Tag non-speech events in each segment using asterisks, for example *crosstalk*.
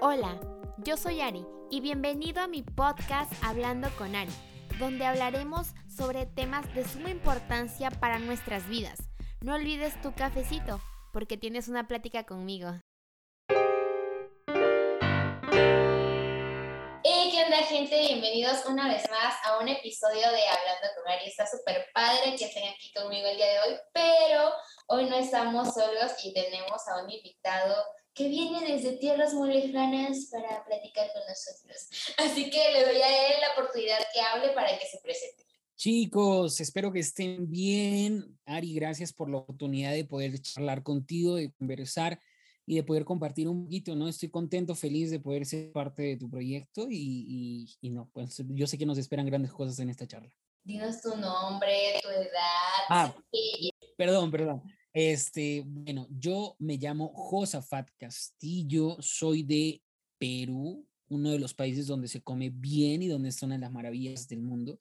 Hola, yo soy Ari y bienvenido a mi podcast Hablando con Ari, donde hablaremos sobre temas de suma importancia para nuestras vidas. No olvides tu cafecito, porque tienes una plática conmigo. Hey, ¿qué onda gente? Bienvenidos una vez más a un episodio de Hablando con Ari. Está súper padre que estén aquí conmigo el día de hoy, pero hoy no estamos solos y tenemos a un invitado que viene desde tierras muy lejanas para platicar con nosotros. Así que le doy a él la oportunidad que hable para que se presente. Chicos, espero que estén bien. Ari, gracias por la oportunidad de poder charlar contigo, de conversar y de poder compartir un poquito, ¿no? Estoy contento, feliz de poder ser parte de tu proyecto y, y, y no, pues yo sé que nos esperan grandes cosas en esta charla. Dinos tu nombre, tu edad. Ah, perdón, perdón. Este, bueno, yo me llamo Josafat Castillo, soy de Perú, uno de los países donde se come bien y donde de las maravillas del mundo.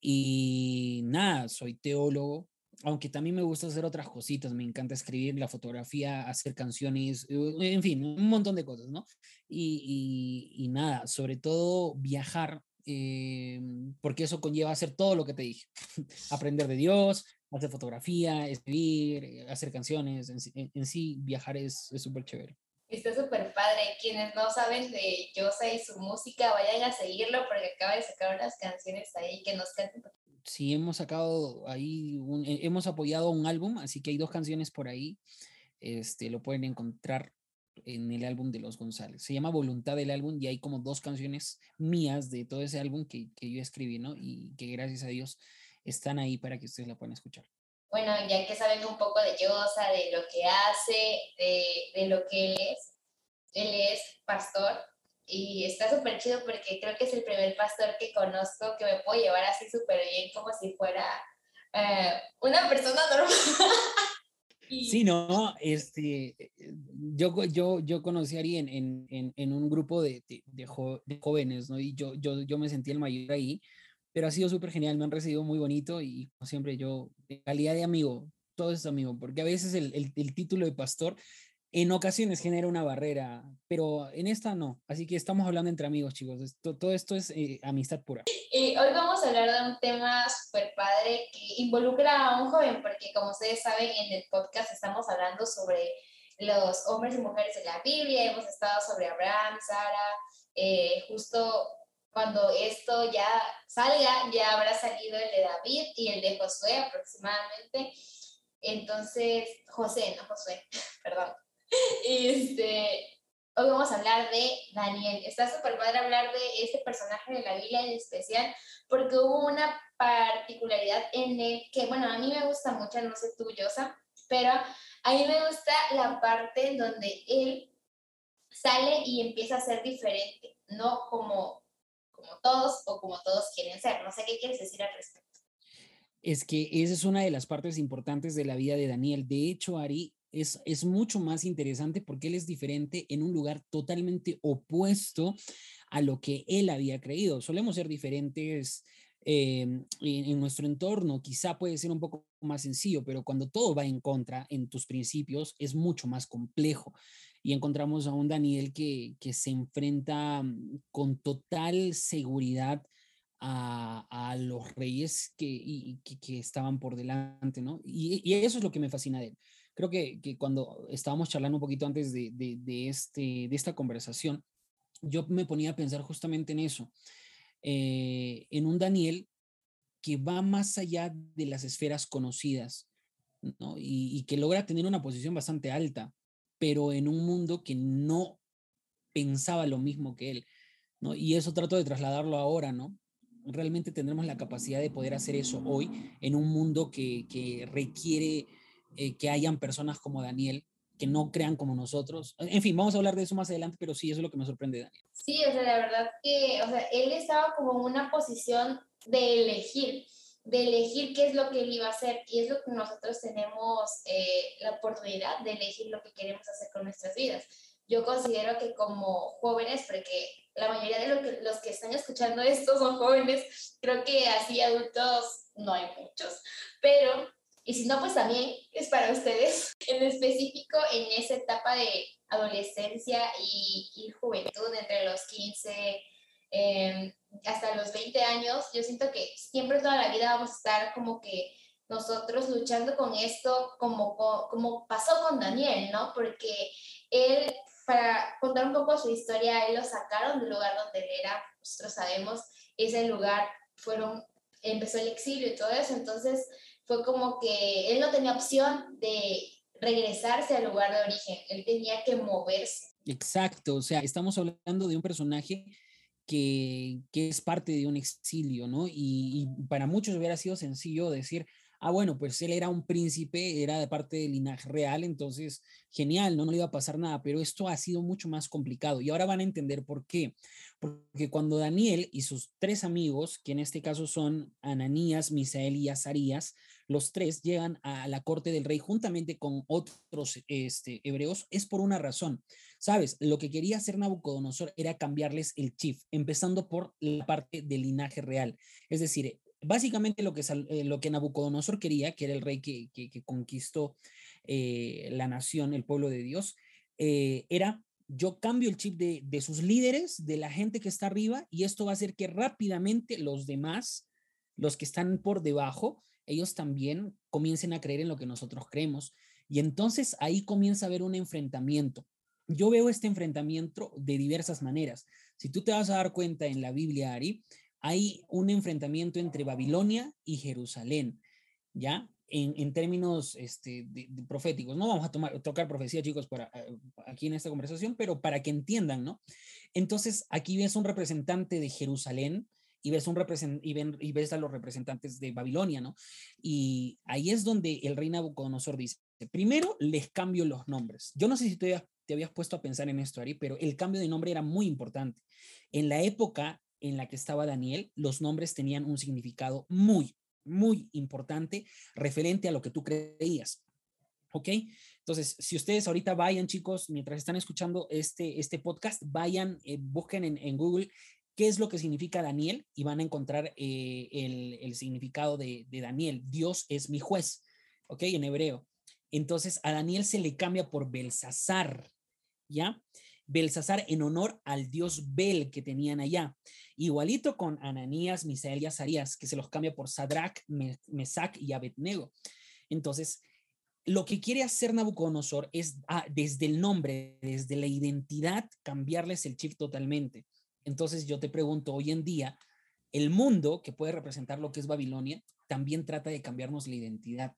Y nada, soy teólogo, aunque también me gusta hacer otras cositas, me encanta escribir la fotografía, hacer canciones, en fin, un montón de cosas, ¿no? Y, nada, sobre todo viajar, eh, porque eso conlleva hacer todo lo que te dije, *laughs* aprender de Dios, hacer fotografía, escribir, eh, hacer canciones, en, en, en sí viajar es súper chévere. Está súper padre. Quienes no saben de Yosa y su música, vayan a seguirlo porque acaba de sacar unas canciones ahí que nos canten. Sí, hemos sacado ahí, un, hemos apoyado un álbum, así que hay dos canciones por ahí. Este, lo pueden encontrar en el álbum de Los González. Se llama Voluntad del álbum y hay como dos canciones mías de todo ese álbum que, que yo escribí, ¿no? Y que gracias a Dios están ahí para que ustedes la puedan escuchar. Bueno, ya que saben un poco de Yosa, de lo que hace, de, de lo que él es, él es pastor y está súper chido porque creo que es el primer pastor que conozco que me puedo llevar así súper bien como si fuera uh, una persona normal. *laughs* Sí, no, este, yo, yo, yo conocí a Ari en, en, en un grupo de, de, de, jóvenes, ¿no? Y yo, yo, yo me sentí el mayor ahí, pero ha sido súper genial, me han recibido muy bonito y como siempre yo, de calidad de amigo, todo es amigo, porque a veces el, el, título de pastor en ocasiones genera una barrera, pero en esta no, así que estamos hablando entre amigos, chicos, todo esto es eh, amistad pura. Y hoy vamos a hablar de un tema súper padre que involucra a un joven, porque como ustedes saben, en el podcast estamos hablando sobre los hombres y mujeres de la Biblia, hemos estado sobre Abraham, Sara, eh, justo cuando esto ya salga, ya habrá salido el de David y el de Josué aproximadamente. Entonces, José, no Josué, *laughs* perdón. Este, hoy vamos a hablar de Daniel. Está súper padre hablar de este personaje de la Biblia en especial, porque hubo una particularidad en el que, bueno, a mí me gusta mucho, no sé tú, Yosa, pero a mí me gusta la parte donde él sale y empieza a ser diferente, no como como todos o como todos quieren ser. No sé qué quieres decir al respecto. Es que esa es una de las partes importantes de la vida de Daniel. De hecho, Ari, es, es mucho más interesante porque él es diferente en un lugar totalmente opuesto a lo que él había creído. Solemos ser diferentes en, en, nuestro entorno, quizá puede ser un poco más sencillo, pero cuando todo va en contra en tus principios es mucho más complejo y encontramos a un Daniel que, que se enfrenta mm, con total seguridad a, a los reyes que, que, estaban por delante, ¿no? Y, eso es lo que me fascina de él. Creo que, que cuando estábamos charlando un poquito antes de, de, de, este, de esta conversación, yo me ponía a pensar justamente en eso, eh, en un Daniel que va más allá de las esferas conocidas, ¿no? Y, y que logra tener una posición bastante alta pero en un mundo que no pensaba lo mismo que él, ¿no? Y eso trato de trasladarlo ahora, ¿no? Realmente tendremos la capacidad de poder hacer eso hoy en un mundo que, que requiere eh, que hayan personas como Daniel que no crean como nosotros. En fin, vamos a hablar de eso más adelante, pero sí, eso es lo que me sorprende, Daniel. Sí, o sea, la verdad que, o sea, él estaba como en una posición de elegir de elegir qué es lo que él iba a hacer y es lo que nosotros tenemos eh, la oportunidad de elegir lo que queremos hacer con nuestras vidas. Yo considero que como jóvenes, porque la mayoría de lo que, los que están escuchando esto son jóvenes, creo que así adultos no hay muchos, pero Y si no, pues también es para ustedes. *laughs* En específico, en esa etapa de adolescencia y, juventud, entre los 15 eh, hasta los 20 años, yo siento que siempre toda la vida vamos a estar como que nosotros luchando con esto, como, como pasó con Daniel, ¿no? Porque él, para contar un poco su historia, él lo sacaron del lugar donde él era, nosotros sabemos, ese lugar fueron, empezó el exilio y todo eso, entonces fue como que él no tenía opción de regresarse al lugar de origen, él tenía que moverse. Exacto, o sea, estamos hablando de un personaje que, es parte de un exilio, ¿no? Y, y, para muchos hubiera sido sencillo decir, ah, bueno, pues él era un príncipe, era de parte del linaje real, entonces genial, ¿no? no le iba a pasar nada, pero esto ha sido mucho más complicado y ahora van a entender por qué. Porque cuando Daniel y sus tres amigos, que en este caso son Ananías, Misael y Azarías, los tres llegan a la corte del rey juntamente con otros este, hebreos, es por una razón. Sabes, lo que quería hacer Nabucodonosor era cambiarles el chief, empezando por la parte del linaje real. Es decir, básicamente lo que, eh, lo que Nabucodonosor quería, que era el rey que, conquistó eh, la nación, el pueblo de Dios, eh, era yo cambio el chip de, de, sus líderes, de la gente que está arriba, y esto va a hacer que rápidamente los demás, los que están por debajo, ellos también comiencen a creer en lo que nosotros creemos. Y entonces ahí comienza a haber un enfrentamiento. Yo veo este enfrentamiento de diversas maneras. Si tú te vas a dar cuenta en la Biblia, Ari, hay un enfrentamiento entre Babilonia y Jerusalén, ¿ya? En, términos este, proféticos. No vamos a tocar profecía, chicos, para, aquí en esta conversación, pero para que entiendan, ¿no? Entonces, aquí ves un representante de Jerusalén y ves, y, ves a los representantes de Babilonia, ¿no? Y ahí es donde el rey Nabucodonosor dice, primero les cambio los nombres. Yo no sé si te, te habías puesto a pensar en esto, Ari, pero el cambio de nombre era muy importante. En la época en la que estaba Daniel, los nombres tenían un significado muy, muy importante referente a lo que tú creías. ¿Ok? Entonces, si ustedes ahorita vayan, chicos, mientras están escuchando este, este podcast, vayan, eh, busquen en, Google qué es lo que significa Daniel y van a encontrar eh, el, significado de, de Daniel. Dios es mi juez, ¿ok? En hebreo. Entonces, a Daniel se le cambia por Belsasar, ¿ya? Belsasar en honor al dios Bel que tenían allá. Igualito con Ananías, Misael y Azarías, que se los cambia por Sadrach, Mesac y Abednego. Entonces, lo que quiere hacer Nabucodonosor es ah, desde el nombre, desde la identidad, cambiarles el chip totalmente. Entonces, yo te pregunto, hoy en día, el mundo que puede representar lo que es Babilonia, también trata de cambiarnos la identidad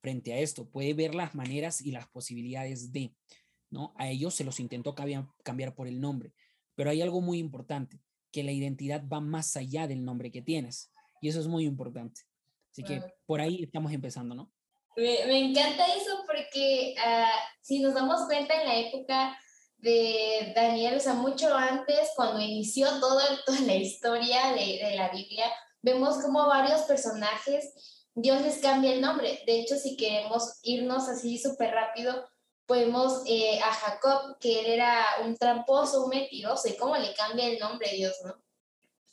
frente a esto. Puede ver las maneras y las posibilidades de. ¿no? A ellos se los intentó cambiar, por el nombre, pero hay algo muy importante, que la identidad va más allá del nombre que tienes, y eso es muy importante. Así que por ahí estamos empezando, ¿no? Me, encanta eso porque ah, si nos damos cuenta en la época de Daniel, o sea, mucho antes, cuando inició todo, toda la historia de, de la Biblia, vemos como varios personajes, Dios les cambia el nombre. De hecho, si queremos irnos así súper rápido, podemos eh, a Jacob, que él era un tramposo, un mentiroso, y cómo le cambia el nombre a Dios, ¿no?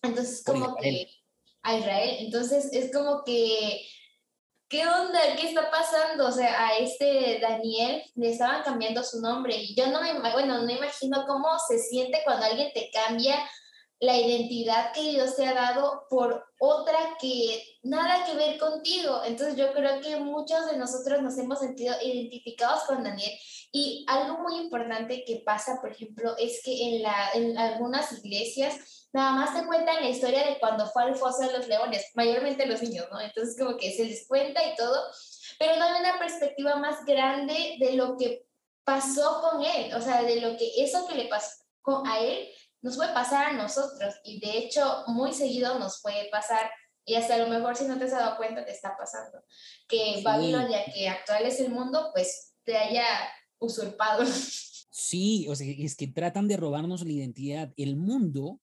Entonces, como que a Israel, entonces es como que, ¿qué onda? ¿Qué está pasando? O sea, a este Daniel le estaban cambiando su nombre, y yo no me, bueno, no imagino cómo se siente cuando alguien te cambia la identidad que Dios te ha dado por otra que nada que ver contigo. Entonces yo creo que muchos de nosotros nos hemos sentido identificados con Daniel y algo muy importante que pasa, por ejemplo, es que en, la, en algunas iglesias nada más te cuentan la historia de cuando fue al foso de los leones, mayormente los niños, ¿no? Entonces como que se les cuenta y todo, pero no hay una perspectiva más grande de lo que pasó con él, o sea, de lo que eso que le pasó a él nos puede pasar a nosotros y de hecho muy seguido nos puede pasar y hasta a lo mejor si no te has dado cuenta te está pasando que Babilonia que actual es el mundo pues te haya usurpado. Sí, o sea, es que tratan de robarnos la identidad. El mundo,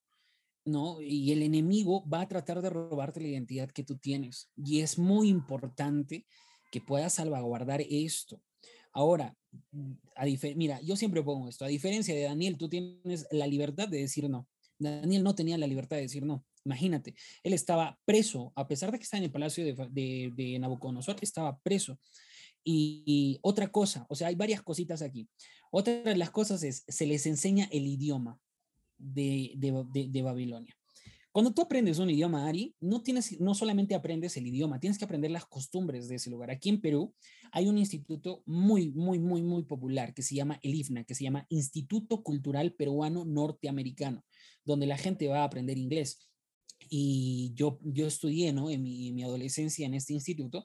¿no? Y el enemigo va a tratar de robarte la identidad que tú tienes. Y es muy importante que puedas salvaguardar esto. Ahora, a mira, yo siempre pongo esto, a diferencia de Daniel, tú tienes la libertad de decir no. Daniel no tenía la libertad de decir no. Imagínate, él estaba preso, a pesar de que estaba en el palacio de, de, Nabucodonosor, estaba preso. Y, otra cosa, o sea, hay varias cositas aquí. Otra de las cosas es, se les enseña el idioma de, de Babilonia. Cuando tú aprendes un idioma, Ari, no, tienes, no solamente aprendes el idioma, tienes que aprender las costumbres de ese lugar. Aquí en Perú hay un instituto muy, muy, muy, muy popular que se llama el IFNA, que se llama Instituto Cultural Peruano Norteamericano, donde la gente va a aprender inglés. Y yo, yo estudié ¿no? en, mi, en mi adolescencia en este instituto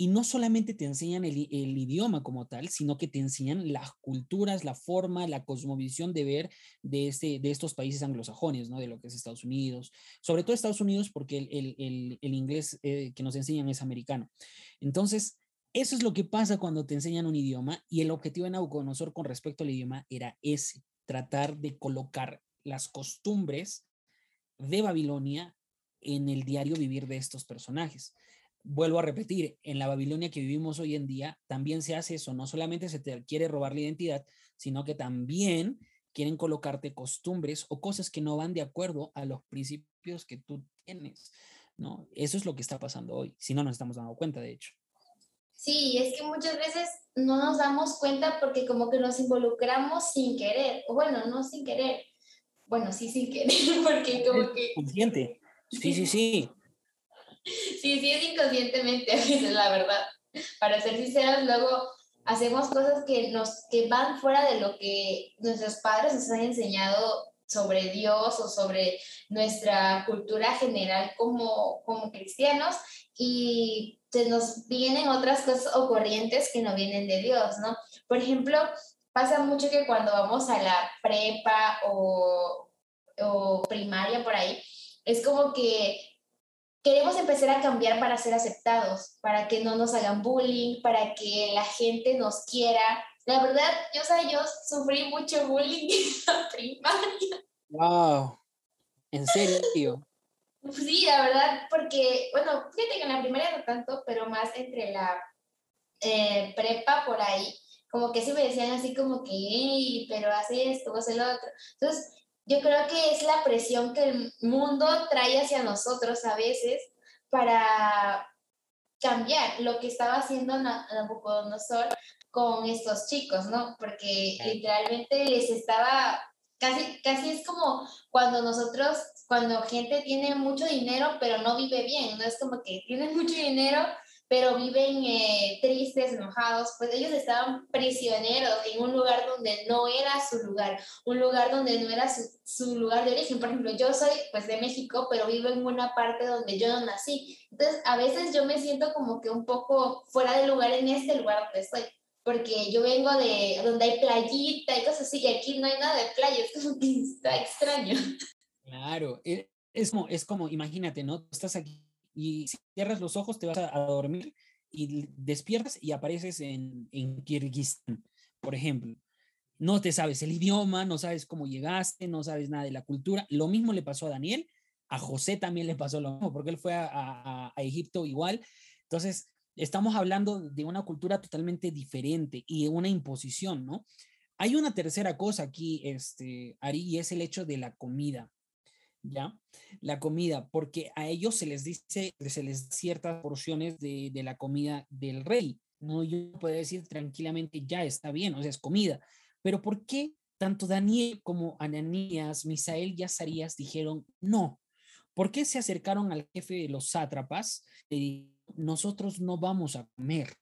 y no solamente te enseñan el, idioma como tal, sino que te enseñan las culturas, la forma, la cosmovisión de ver de, este, de estos países anglosajones, ¿no? De lo que es Estados Unidos, sobre todo Estados Unidos porque el, inglés eh, que nos enseñan es americano. Entonces, eso es lo que pasa cuando te enseñan un idioma y el objetivo de Nabucodonosor con respecto al idioma era ese, tratar de colocar las costumbres de Babilonia en el diario vivir de estos personajes vuelvo a repetir, en la Babilonia que vivimos hoy en día también se hace eso, no solamente se te quiere robar la identidad, sino que también quieren colocarte costumbres o cosas que no van de acuerdo a los principios que tú tienes, ¿no? Eso es lo que está pasando hoy, si no nos estamos dando cuenta, de hecho. Sí, es que muchas veces no nos damos cuenta porque como que nos involucramos sin querer, o bueno, no sin querer, bueno, sí sin querer, *laughs* porque como que... Consciente. Sí, sí, sí. Sí, sí, es inconscientemente *laughs* veces, la verdad. Para ser sinceros, luego hacemos cosas que, nos, que van fuera de lo que nuestros padres nos han enseñado sobre Dios o sobre nuestra cultura general como, como cristianos y se nos vienen otras cosas o corrientes que no vienen de Dios, ¿no? Por ejemplo, pasa mucho que cuando vamos a la prepa o, o primaria por ahí, es como que queremos empezar a cambiar para ser aceptados, para que no nos hagan bullying, para que la gente nos quiera. La verdad, yo, o yo sufrí mucho bullying *laughs* en la primaria. ¡Wow! ¿En serio? Sí, la verdad, porque, bueno, fíjate que en la primaria no tanto, pero más entre la eh, prepa por ahí, como que sí me decían así como que, pero hace esto, hace lo otro. Entonces, yo creo que es la presión que el mundo trae hacia nosotros a veces para cambiar lo que estaba haciendo Nabucodonosor con estos chicos, ¿no? Porque literalmente les estaba, casi, casi es como cuando nosotros, cuando gente tiene mucho dinero pero no vive bien, ¿no? Es como que tienen mucho dinero pero viven eh, tristes, enojados, pues ellos estaban prisioneros en un lugar donde no era su lugar, un lugar donde no era su, su, lugar de origen. Por ejemplo, yo soy pues de México, pero vivo en una parte donde yo no nací. Entonces, a veces yo me siento como que un poco fuera de lugar en este lugar donde estoy, porque yo vengo de donde hay playita y cosas así, y aquí no hay nada de playa, *laughs* es como que está extraño. Claro, e, es como, es como imagínate, ¿no? Estás aquí y si cierras los ojos te vas a, dormir y despiertas y apareces en, Kirguistán, por ejemplo. No te sabes el idioma, no sabes cómo llegaste, no sabes nada de la cultura. Lo mismo le pasó a Daniel, a José también le pasó lo mismo, porque él fue a, a, a Egipto igual. Entonces, estamos hablando de una cultura totalmente diferente y de una imposición, ¿no? Hay una tercera cosa aquí, este, Ari, y es el hecho de la comida. ¿Ya? La comida, porque a ellos se les dice, se les ciertas porciones de, la comida del rey. No, yo puedo decir tranquilamente, ya está bien, o sea, es comida. Pero ¿por qué tanto Daniel como Ananías, Misael y Azarías dijeron no? ¿Por qué se acercaron al jefe de los sátrapas y nosotros no vamos a comer?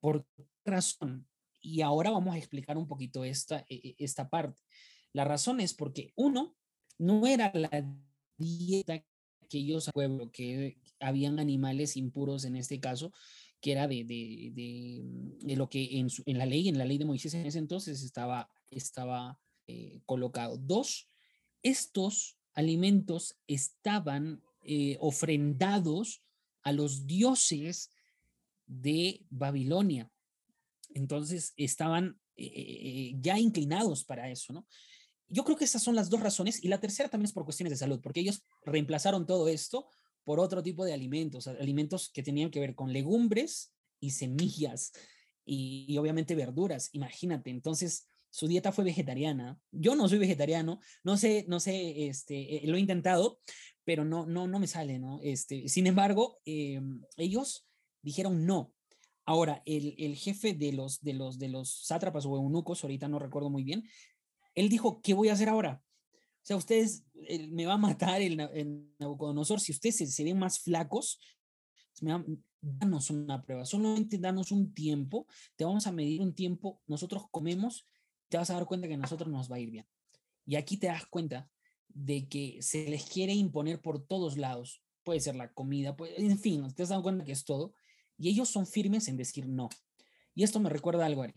¿Por qué razón? Y ahora vamos a explicar un poquito esta, e, e, esta parte. La razón es porque, uno, no era la dieta que ellos pueblo, que habían animales impuros en este caso, que era de, de, de, lo que en, en, la ley, en la ley de Moisés en ese entonces estaba, estaba eh, colocado. Dos, estos alimentos estaban eh, ofrendados a los dioses de Babilonia. Entonces estaban eh, ya inclinados para eso, ¿no? Yo creo que esas son las dos razones y la tercera también es por cuestiones de salud, porque ellos reemplazaron todo esto por otro tipo de alimentos, alimentos que tenían que ver con legumbres y semillas y, obviamente verduras, imagínate. Entonces, su dieta fue vegetariana. Yo no soy vegetariano, no sé, no sé, este, eh, lo he intentado, pero no, no, no me sale, ¿no? Este, sin embargo, em, ellos dijeron no. Ahora, el, el, jefe de los, de, los, de los sátrapas o eunucos, ahorita no recuerdo muy bien, él dijo, ¿qué voy a hacer ahora? O sea, ustedes, me va a matar el, el Nabucodonosor si ustedes se, se ven más flacos, danos una prueba, solamente danos un tiempo, te vamos a medir un tiempo, nosotros comemos, te vas a dar cuenta que a nosotros nos va a ir bien. Y aquí te das cuenta de que se les quiere imponer por todos lados. Puede ser la comida, en fin, te has dado cuenta que es todo. Y ellos son firmes en decir no. Y esto me recuerda algo, Ari.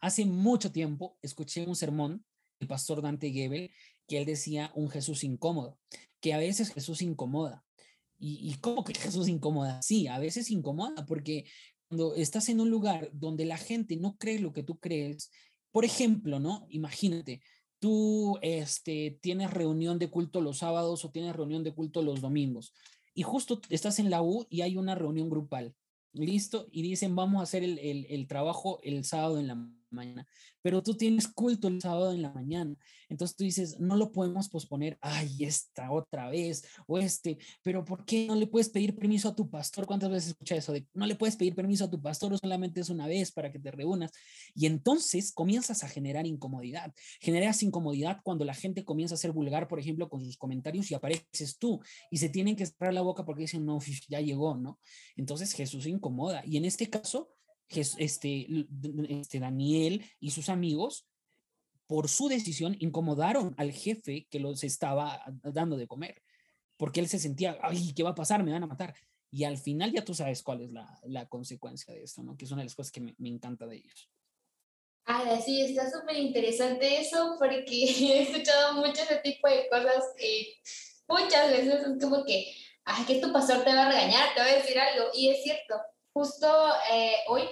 Hace mucho tiempo escuché un sermón pastor Dante Gebel que él decía un Jesús incómodo, que a veces Jesús incomoda. ¿Y, y cómo que Jesús incomoda? Sí, a veces incomoda porque cuando estás en un lugar donde la gente no cree lo que tú crees, por ejemplo, ¿no? Imagínate, tú este, tienes reunión de culto los sábados o tienes reunión de culto los domingos y justo estás en la U y hay una reunión grupal, listo, y dicen vamos a hacer el, el, el trabajo el sábado en la mañana, pero tú tienes culto el sábado en la mañana, entonces tú dices, no lo podemos posponer, ay, esta otra vez, o este, pero ¿por qué no le puedes pedir permiso a tu pastor? ¿Cuántas veces escuchas eso de no le puedes pedir permiso a tu pastor o solamente es una vez para que te reúnas? Y entonces comienzas a generar incomodidad, generas incomodidad cuando la gente comienza a ser vulgar, por ejemplo, con sus comentarios y apareces tú y se tienen que cerrar la boca porque dicen, no, ya llegó, ¿no? Entonces Jesús incomoda y en este caso este, este Daniel y sus amigos, por su decisión, incomodaron al jefe que los estaba dando de comer, porque él se sentía, ay, ¿qué va a pasar? Me van a matar. Y al final ya tú sabes cuál es la, la consecuencia de esto, ¿no? Que es una de las cosas que me, me encanta de ellos. Ah, sí, está súper interesante eso porque *laughs* he escuchado mucho ese tipo de cosas y muchas veces es como que, ay, que tu pastor te va a regañar, te va a decir algo. Y es cierto, justo eh, hoy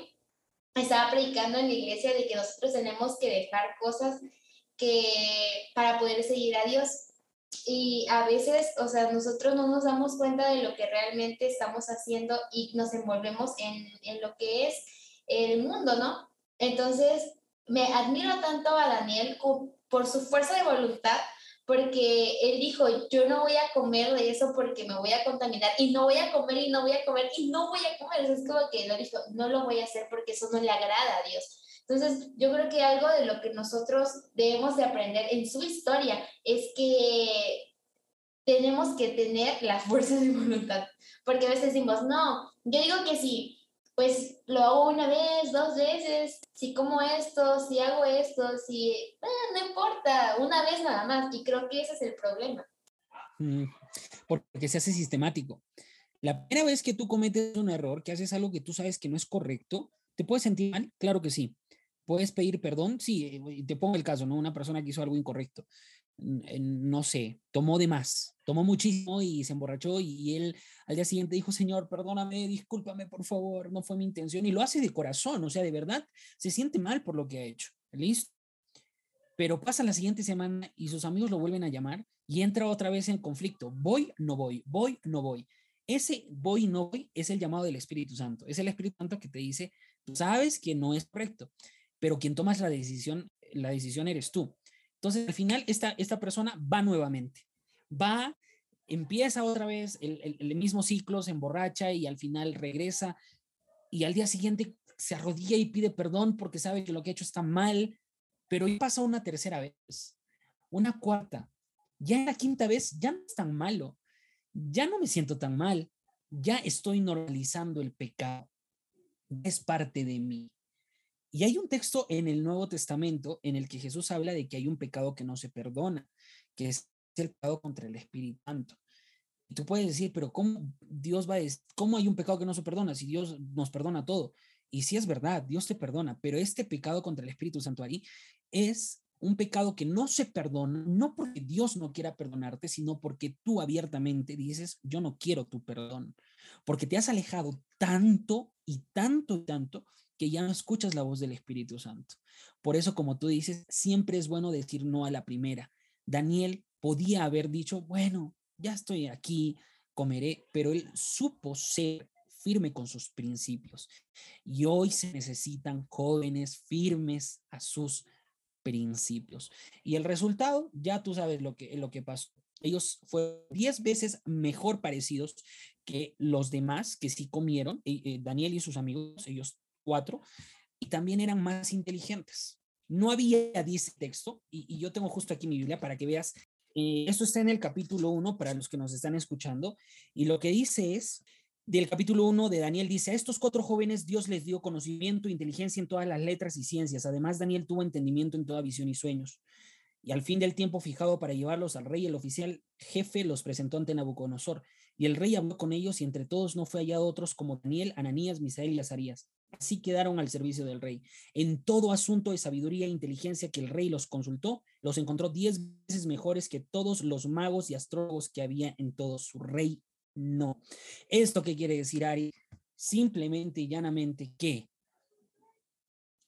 estaba predicando en la iglesia de que nosotros tenemos que dejar cosas que para poder seguir a Dios. Y a veces, o sea, nosotros no nos damos cuenta de lo que realmente estamos haciendo y nos envolvemos en, en lo que es el mundo, ¿no? Entonces, me admiro tanto a Daniel por su fuerza de voluntad porque él dijo, yo no voy a comer de eso porque me voy a contaminar y no voy a comer y no voy a comer y no voy a comer. Es como que él dijo, no lo voy a hacer porque eso no le agrada a Dios. Entonces, yo creo que algo de lo que nosotros debemos de aprender en su historia es que tenemos que tener la fuerza de voluntad, porque a veces decimos, no, yo digo que sí, pues lo hago una vez, dos veces, si como esto, si hago esto, si, eh, no importa, una vez nada más, y creo que ese es el problema. Mm, porque se hace sistemático. La primera vez que tú cometes un error, que haces algo que tú sabes que no es correcto, ¿te puedes sentir mal? Claro que sí. ¿Puedes pedir perdón? Sí, eh, te pongo el caso, ¿no? Una persona que hizo algo incorrecto no sé, tomó de más, tomó muchísimo y se emborrachó y él al día siguiente dijo, Señor, perdóname, discúlpame, por favor, no fue mi intención. Y lo hace de corazón, o sea, de verdad, se siente mal por lo que ha hecho. ¿Listo? Pero pasa la siguiente semana y sus amigos lo vuelven a llamar y entra otra vez en conflicto. Voy, no voy, voy, no voy. Ese voy, no voy es el llamado del Espíritu Santo. Es el Espíritu Santo que te dice, tú sabes que no es correcto, pero quien tomas la decisión, la decisión eres tú. Entonces, al final, esta, esta persona va nuevamente, va, empieza otra vez el, el, mismo ciclo, se emborracha y al final regresa y al día siguiente se arrodilla y pide perdón porque sabe que lo que ha hecho está mal, pero y pasa una tercera vez, una cuarta, ya en la quinta vez ya no es tan malo, ya no me siento tan mal, ya estoy normalizando el pecado, es parte de mí. Y hay un texto en el Nuevo Testamento en el que Jesús habla de que hay un pecado que no se perdona, que es el pecado contra el Espíritu Santo. Y tú puedes decir, pero ¿cómo Dios va a cómo hay un pecado que no se perdona si Dios nos perdona todo? Y sí es verdad, Dios te perdona, pero este pecado contra el Espíritu Santo ahí es un pecado que no se perdona, no porque Dios no quiera perdonarte, sino porque tú abiertamente dices, yo no quiero tu perdón, porque te has alejado tanto y tanto y tanto que ya no escuchas la voz del Espíritu Santo. Por eso, como tú dices, siempre es bueno decir no a la primera. Daniel podía haber dicho, bueno, ya estoy aquí, comeré, pero él supo ser firme con sus principios. Y hoy se necesitan jóvenes firmes a sus principios. Y el resultado, ya tú sabes lo que, lo que pasó. ellos fueron diez veces mejor parecidos que los demás que sí comieron, eh, Daniel y sus amigos, ellos cuatro, y también eran más inteligentes. No había, dice texto, y, yo tengo justo aquí mi Biblia para que veas, eh, esto está en el capítulo 1 para los que nos están escuchando, y lo que dice es, del capítulo 1 de Daniel dice, a estos cuatro jóvenes Dios les dio conocimiento, inteligencia en todas las letras y ciencias. Además, Daniel tuvo entendimiento en toda visión y sueños. Y al fin del tiempo fijado para llevarlos al rey, el oficial jefe los presentó ante Nabucodonosor. Y el rey habló con ellos y entre todos no fue hallado otros como Daniel, Ananías, Misael y Azarías. Así quedaron al servicio del rey. En todo asunto de sabiduría e inteligencia que el rey los consultó, los encontró diez veces mejores que todos los magos y astrólogos que había en todo su rey no. ¿Esto qué quiere decir, Ari? Simplemente y llanamente que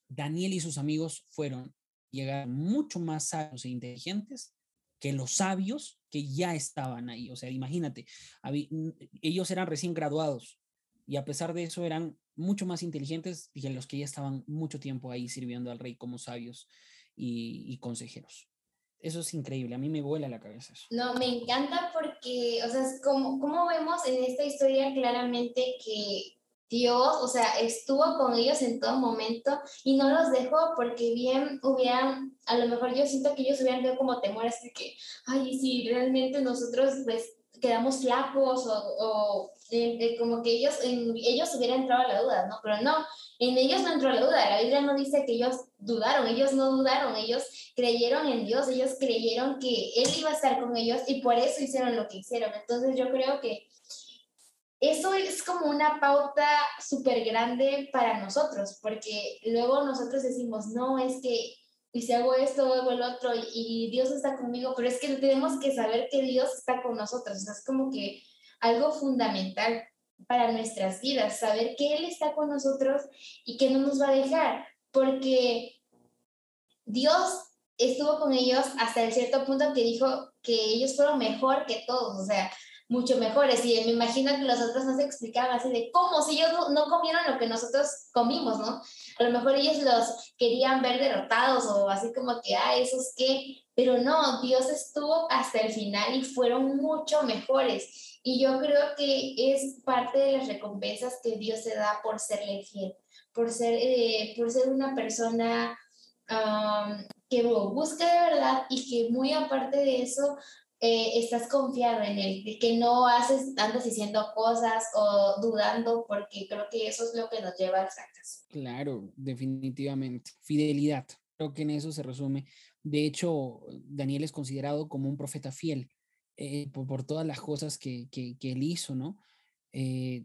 Daniel y sus amigos fueron llegar mucho más sabios e inteligentes que los sabios que ya estaban ahí. O sea, imagínate, ellos eran recién graduados y a pesar de eso eran mucho más inteligentes que los que ya estaban mucho tiempo ahí sirviendo al rey como sabios y consejeros. Eso es increíble, a mí me vuela la cabeza eso. No, me encanta porque, o sea, como, como vemos en esta historia claramente que Dios, o sea, estuvo con ellos en todo momento y no los dejó porque bien hubieran, a lo mejor yo siento que ellos hubieran tenido como temor, así que, ay, si realmente nosotros pues quedamos flacos o, o como que ellos, en, ellos hubieran entrado a la duda, ¿no? Pero no, en ellos no entró la duda, la Biblia no dice que ellos dudaron, ellos no dudaron, ellos creyeron en Dios, ellos creyeron que Él iba a estar con ellos y por eso hicieron lo que hicieron. Entonces yo creo que eso es como una pauta súper grande para nosotros, porque luego nosotros decimos, no, es que y si hago esto, hago el otro, y, Dios está conmigo, pero es que tenemos que saber que Dios está con nosotros, es como que algo fundamental para nuestras vidas, saber que Él está con nosotros y que no nos va a dejar, porque Dios estuvo con ellos hasta el cierto punto que dijo que ellos fueron mejor que todos, o sea, mucho mejores. Y me imagino que los otros no explicaban así de cómo, si ellos no, comieron lo que nosotros comimos, ¿no? A lo mejor ellos los querían ver derrotados o así como que, ah, esos qué, pero no, Dios estuvo hasta el final y fueron mucho mejores. Y yo creo que es parte de las recompensas que Dios se da por serle fiel, por ser, eh, por ser una persona que busca de verdad y que muy aparte de eso, eh, estás confiado en él, de que no haces, andas diciendo cosas o dudando, porque creo que eso es lo que nos lleva al fracaso. Claro, definitivamente. Fidelidad, creo que en eso se resume. De hecho, Daniel es considerado como un profeta fiel eh, por, todas las cosas que, que, él hizo, ¿no? Eh,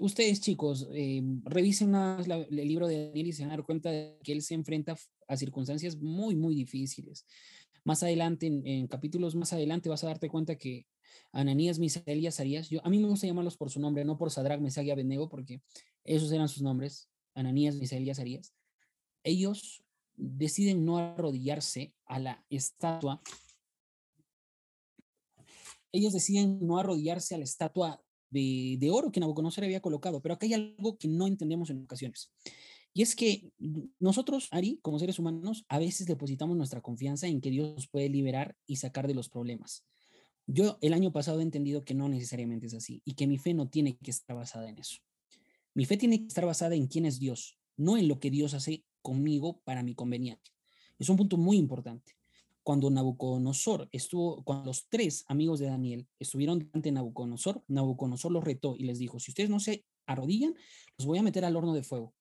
ustedes chicos, eh, revisen más el libro de Daniel y se van a dar cuenta de que él se enfrenta a circunstancias muy, muy difíciles. Más adelante, en, capítulos más adelante, vas a darte cuenta que Ananías, Misael y Azarías, yo, a mí me gusta llamarlos por su nombre, no por Sadrach, Mesach y Abednego, porque esos eran sus nombres, Ananías, Misael y Azarías. Ellos deciden no arrodillarse a la estatua ellos deciden no arrodillarse a la estatua de, oro que Nabucodonosor había colocado, pero acá hay algo que no entendemos en ocasiones. Y es que nosotros, Ari, como seres humanos, a veces depositamos nuestra confianza en que Dios nos puede liberar y sacar de los problemas. Yo el año pasado he entendido que no necesariamente es así y que mi fe no tiene que estar basada en eso. Mi fe tiene que estar basada en quién es Dios, no en lo que Dios hace conmigo para mi conveniencia. Es un punto muy importante cuando Nabucodonosor estuvo, cuando los tres amigos de Daniel estuvieron delante Nabucodonosor, Nabucodonosor los retó y les dijo, si ustedes no se arrodillan, los voy a meter al horno de fuego.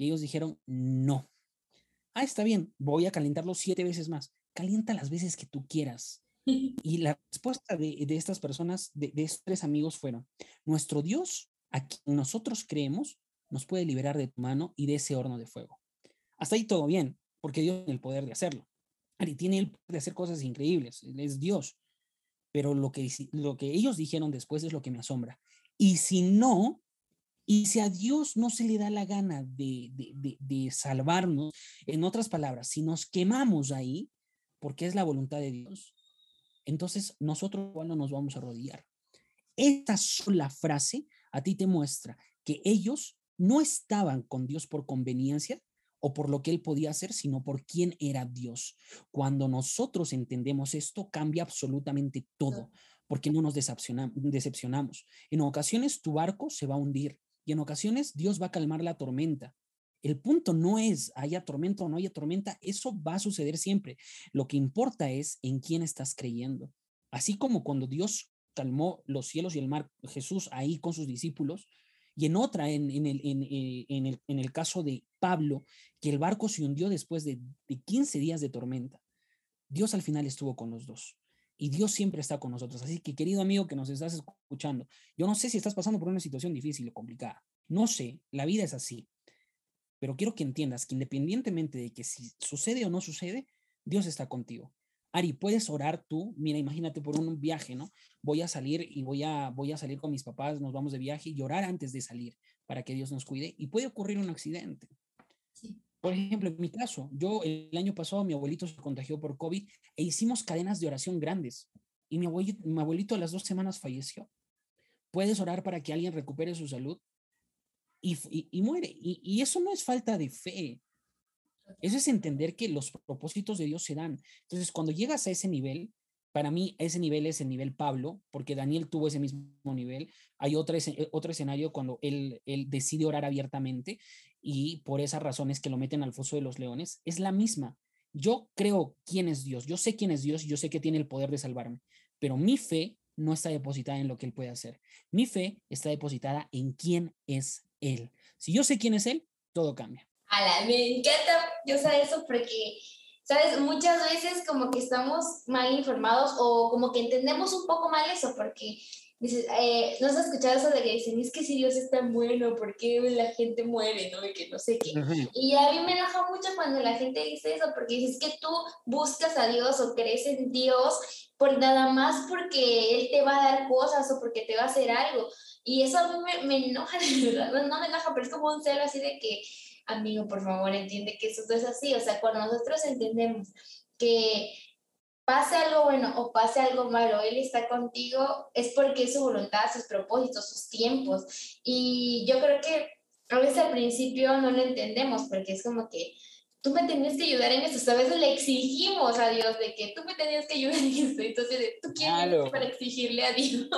Y ellos dijeron, no. Ah, está bien, voy a calentarlos siete veces más. Calienta las veces que tú quieras. *laughs* Y la respuesta de, estas personas, de, de estos tres amigos, fueron, nuestro Dios, a quien nosotros creemos, nos puede liberar de tu mano y de ese horno de fuego. Hasta ahí todo bien, porque Dios tiene el poder de hacerlo y tiene el poder de hacer cosas increíbles, él es Dios. Pero lo que, lo que ellos dijeron después es lo que me asombra. Y si no, y si a Dios no se le da la gana de, de, de, salvarnos, en otras palabras, si nos quemamos ahí, porque es la voluntad de Dios, entonces nosotros no nos vamos a arrodillar. Esta sola frase a ti te muestra que ellos no estaban con Dios por conveniencia o por lo que él podía hacer, sino por quién era Dios. Cuando nosotros entendemos esto, cambia absolutamente todo, porque no nos decepcionamos. En ocasiones tu barco se va a hundir en ocasiones Dios va a calmar la tormenta. El punto no es haya tormenta o no haya tormenta, eso va a suceder siempre. Lo que importa es en quién estás creyendo. Así como cuando Dios calmó los cielos y el mar, Jesús ahí con sus discípulos, y en otra, en, el, eh, en, el, en, el, caso de Pablo, que el barco se hundió después de, de 15 días de tormenta. Dios al final estuvo con los dos. Y Dios siempre está con nosotros. Así que, querido amigo que nos estás escuchando, yo no sé si estás pasando por una situación difícil o complicada. No sé, la vida es así. Pero quiero que entiendas que independientemente de que si sucede o no sucede, Dios está contigo. Ari, puedes orar tú, mira, imagínate por un viaje, ¿no? Voy a salir y voy a, voy a salir con mis papás, nos vamos de viaje y orar antes de salir para que Dios nos cuide y puede ocurrir un accidente. Por ejemplo, en mi caso, yo el año pasado mi abuelito se contagió por COVID e hicimos cadenas de oración grandes y mi abuelito, mi abuelito a las dos semanas falleció. Puedes orar para que alguien recupere su salud y, y, muere. Y, y, eso no es falta de fe, eso es entender que los propósitos de Dios se dan. Entonces, cuando llegas a ese nivel, para mí ese nivel es el nivel Pablo, porque Daniel tuvo ese mismo nivel. Hay otro, otro escenario cuando él, él decide orar abiertamente y por esas razones que lo meten al foso de los leones. Es la misma. Yo creo quién es Dios, yo sé quién es Dios, yo sé que tiene el poder de salvarme, pero mi fe no está depositada en lo que Él puede hacer. Mi fe está depositada en quién es Él. Si yo sé quién es Él, todo cambia. Ala, me encanta, yo sé eso porque, sabes, muchas veces como que estamos mal informados o como que entendemos un poco mal eso porque dices, eh, ¿no has escuchado eso de que dicen, es que si Dios es tan bueno, ¿por qué la gente muere, no? Y que no sé qué. Y a mí me enoja mucho cuando la gente dice eso, porque dices que tú buscas a Dios o crees en Dios por nada más porque Él te va a dar cosas o porque te va a hacer algo. Y eso a mí me, me enoja, *laughs* de verdad. No, no me enoja, pero es como un celo así de que amigo, por favor, entiende que eso no es así. O sea, cuando nosotros entendemos que pase algo bueno o pase algo malo, Él está contigo, es porque es su voluntad, sus propósitos, sus tiempos. Y yo creo que a veces al principio no lo entendemos porque es como que tú me tenías que ayudar en esto. a veces le exigimos a Dios de que tú me tenías que ayudar en esto. Entonces, ¿tú quieres para exigirle a Dios?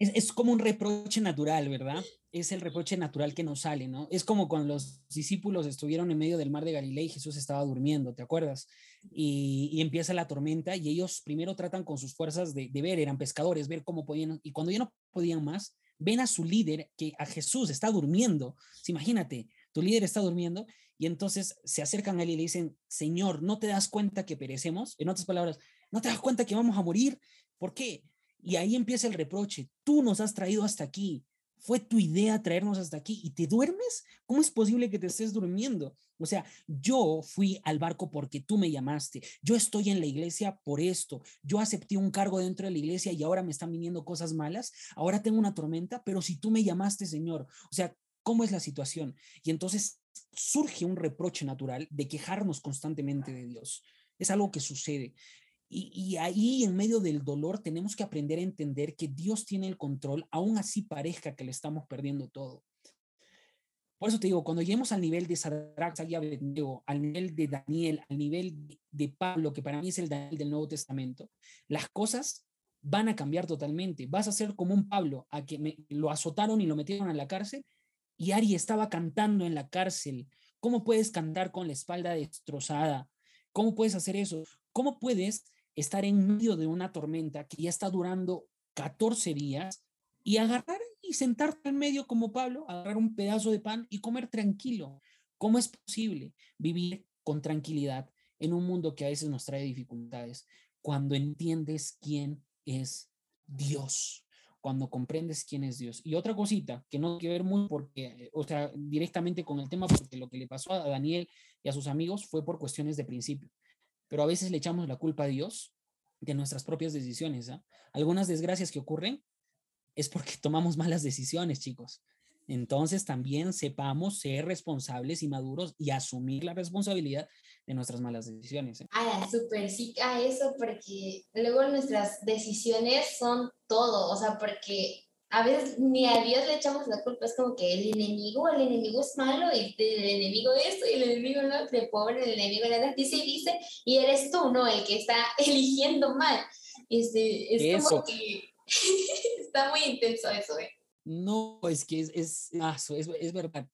Es, es, como un reproche natural, ¿verdad? es el reproche natural que nos sale, ¿no? Es como cuando los discípulos estuvieron en medio del mar de Galilea y Jesús estaba durmiendo, ¿te acuerdas? Y, empieza la tormenta y ellos primero tratan con sus fuerzas de, ver, eran pescadores, ver cómo podían, y cuando ya no podían más, ven a su líder que a Jesús está durmiendo. imagínate, tu líder está durmiendo y entonces se acercan a él y le dicen, Señor, ¿no te das cuenta que perecemos? En otras palabras, ¿no te das cuenta que vamos a morir? ¿Por qué? Y ahí empieza el reproche, tú nos has traído hasta aquí, fue tu idea traernos hasta aquí y te duermes. ¿Cómo es posible que te estés durmiendo? O sea, yo fui al barco porque tú me llamaste. Yo estoy en la iglesia por esto. Yo acepté un cargo dentro de la iglesia y ahora me están viniendo cosas malas. Ahora tengo una tormenta, pero si tú me llamaste, Señor, o sea, ¿cómo es la situación? Y entonces surge un reproche natural de quejarnos constantemente de Dios. Es algo que sucede. Y, ahí en medio del dolor tenemos que aprender a entender que Dios tiene el control, aún así parezca que le estamos perdiendo todo. Por eso te digo, cuando lleguemos al nivel de Sadrach, al nivel de Daniel, al nivel de Pablo, que para mí es el Daniel del Nuevo Testamento, las cosas van a cambiar totalmente. Vas a ser como un Pablo, a que me, lo azotaron y lo metieron a la cárcel, y Ari estaba cantando en la cárcel. ¿Cómo puedes cantar con la espalda destrozada? ¿Cómo puedes hacer eso? ¿Cómo puedes estar en medio de una tormenta que ya está durando 14 días y agarrar y sentarte en medio como Pablo, agarrar un pedazo de pan y comer tranquilo. ¿Cómo es posible vivir con tranquilidad en un mundo que a veces nos trae dificultades cuando entiendes quién es Dios? Cuando comprendes quién es Dios. Y otra cosita que no tiene que ver muy porque, o sea, directamente con el tema, porque lo que le pasó a Daniel y a sus amigos fue por cuestiones de principio pero a veces le echamos la culpa a Dios de nuestras propias decisiones. ¿ah? Algunas desgracias que ocurren es porque *laughs* tomamos malas decisiones, chicos. Entonces también sepamos ser responsables y maduros y asumir la responsabilidad de nuestras malas decisiones. ¿eh? Ah, súper sí a eso porque luego nuestras decisiones son todo, o sea, porque a veces ni a Dios le echamos la culpa, es como que el enemigo, el enemigo es malo, y el enemigo esto, y el enemigo no, de pobre, el enemigo nada, dice y dice, y eres tú, ¿no? El que está *laughs* eligiendo mal. Este, es como que *laughs* está muy intenso eso, ¿eh? No, es que es, es, ah, es, es verdad.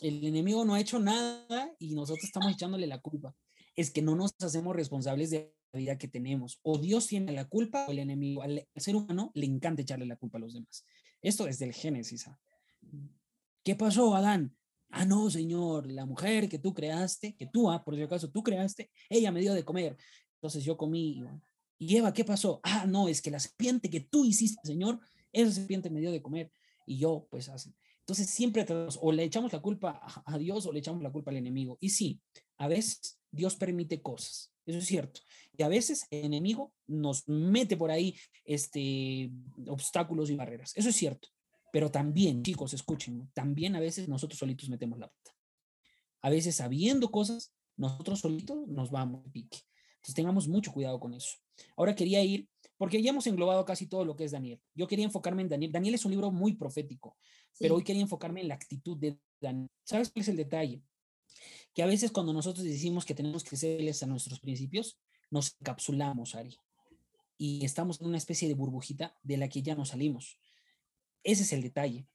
El enemigo no ha hecho nada y nosotros estamos echándole la culpa. Es que no nos hacemos responsables de vida que tenemos. O Dios tiene la culpa o el enemigo. Al, ser humano le encanta echarle la culpa a los demás. Esto es del Génesis. ¿ah? ¿Qué pasó, Adán? Ah, no, Señor, la mujer que tú creaste, que tú, ah, por si acaso tú creaste, ella me dio de comer. Entonces yo comí. Y Eva, ¿qué pasó? Ah, no, es que la serpiente que tú hiciste, Señor, esa serpiente me dio de comer. Y yo, pues, así. Entonces siempre o le echamos la culpa a Dios o le echamos la culpa al enemigo. Y sí, a veces Dios permite cosas, eso es cierto. Y a veces el enemigo nos mete por ahí este, obstáculos y barreras, eso es cierto. Pero también, chicos, escuchen, también a veces nosotros solitos metemos la pata. A veces sabiendo cosas, nosotros solitos nos vamos a pique. Entonces tengamos mucho cuidado con eso. Ahora quería ir, porque ya hemos englobado casi todo lo que es Daniel. Yo quería enfocarme en Daniel. Daniel es un libro muy profético, pero hoy quería enfocarme en la actitud de Daniel. ¿Sabes cuál es el detalle? Que a veces cuando nosotros decimos que tenemos que serles a nuestros principios, nos encapsulamos, Ari, y estamos en una especie de burbujita de la que ya no salimos. Ese es el detalle.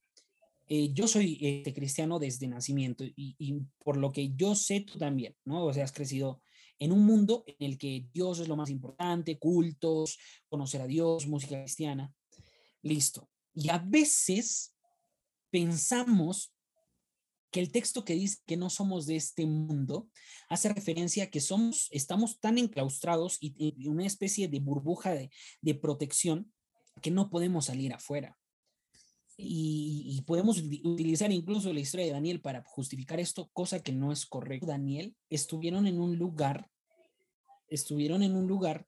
Eh, yo soy este, cristiano desde nacimiento y, y, por lo que yo sé tú también, ¿no? O sea, has crecido en un mundo en el que Dios es lo más importante, cultos, conocer a Dios, música cristiana. Listo. Y a veces pensamos que el texto que dice que no somos de este mundo hace referencia a que somos, estamos tan enclaustrados y en una especie de burbuja de, de protección que no podemos salir afuera. Y, y, podemos utilizar incluso la historia de Daniel para justificar esto, cosa que no es correcto. Daniel estuvieron en un lugar estuvieron en un lugar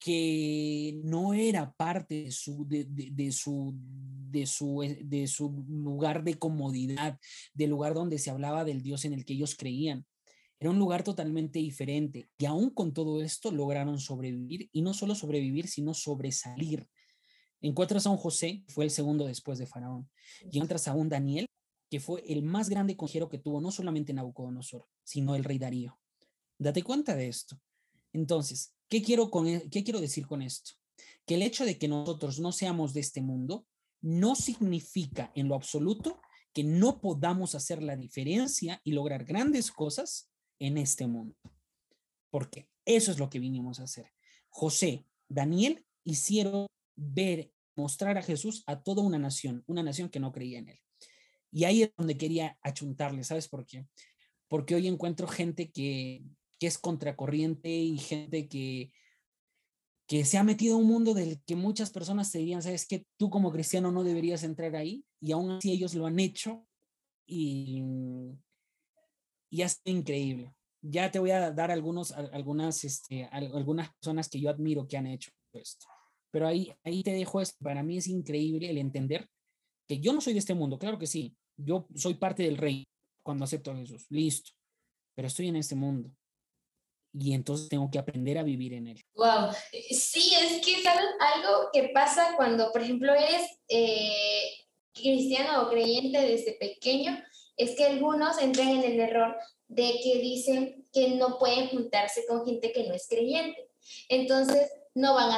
que no era parte de su, de, su, de, su, eh, de su lugar de comodidad, del lugar donde se hablaba del Dios en el que ellos creían. Era un lugar totalmente diferente y aún con todo esto lograron sobrevivir y no solo sobrevivir, sino sobresalir. Encuentras a un José, fue el segundo después de Faraón, y encuentras a un Daniel, que fue el más grande consejero que tuvo no solamente Nabucodonosor, sino el rey Darío. Date cuenta de esto. Entonces, ¿qué quiero, e, ¿qué quiero decir con esto? Que el hecho de que nosotros no seamos de este mundo no significa en lo absoluto que no podamos hacer la diferencia y lograr grandes cosas en este mundo. Porque eso es lo que vinimos a hacer. José, Daniel hicieron ver, mostrar a Jesús a toda una nación, una nación que no creía en él. Y ahí es donde quería achuntarle, ¿sabes por qué? Porque hoy encuentro gente que que es contracorriente y gente que, que se ha metido a un mundo del que muchas personas te dirían, sabes que tú como cristiano no deberías entrar ahí y aún así ellos lo han hecho y, y ha sido increíble. Ya te voy a dar algunos, algunas, este, algunas personas que yo admiro que han hecho esto. Pero ahí, ahí te dejo esto. Para mí es increíble el entender que yo no soy de este mundo, claro que sí. Yo soy parte del rey cuando acepto a Jesús, listo. Pero estoy en este mundo y entonces tengo que aprender a vivir en él. Wow, sí, es que ¿sabes? algo que pasa cuando, por ejemplo, eres eh, cristiano o creyente desde pequeño, es que algunos entran en el error de que dicen que no pueden juntarse con gente que no es creyente. Entonces, no van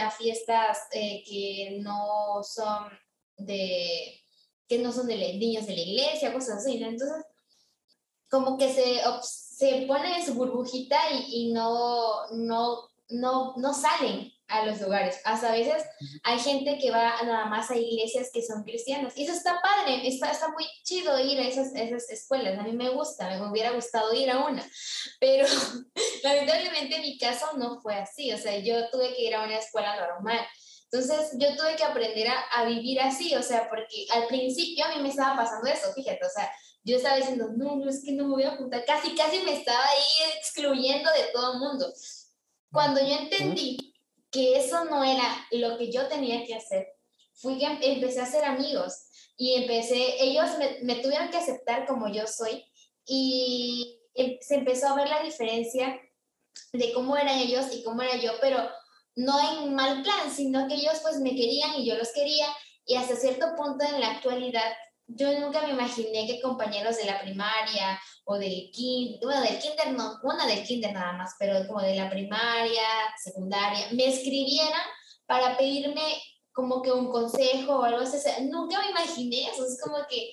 a, fiestas eh, que no son de que no son de niños de la iglesia, cosas así, Entonces, como que se, se pone en su burbujita y, y no, no, no, no salen a los lugares. Hasta a veces hay gente que va nada más a iglesias que son cristianas. Y eso está padre, está, está muy chido ir a esas, esas escuelas. A mí me gusta, me hubiera gustado ir a una. Pero *laughs* lamentablemente mi caso no fue así. O sea, yo tuve que ir a una escuela normal. Entonces yo tuve que aprender a, a vivir así. O sea, porque al principio a mí me estaba pasando eso, fíjate. O sea, yo estaba diciendo, no, no, es que no me voy a juntar, casi, casi me estaba ahí excluyendo de todo el mundo. Cuando yo entendí que eso no era lo que yo tenía que hacer, fui que empecé a hacer amigos y empecé, ellos me, me tuvieron que aceptar como yo soy y em, se empezó a ver la diferencia de cómo eran ellos y cómo era yo, pero no en mal plan, sino que ellos pues me querían y yo los quería Y hasta cierto punto en la actualidad, yo nunca me imaginé que compañeros de la primaria o del kinder, bueno, del kinder no, una del kinder nada más, pero como de la primaria, secundaria, me escribieran para pedirme como que un consejo o algo así. nunca me imaginé eso, es como que,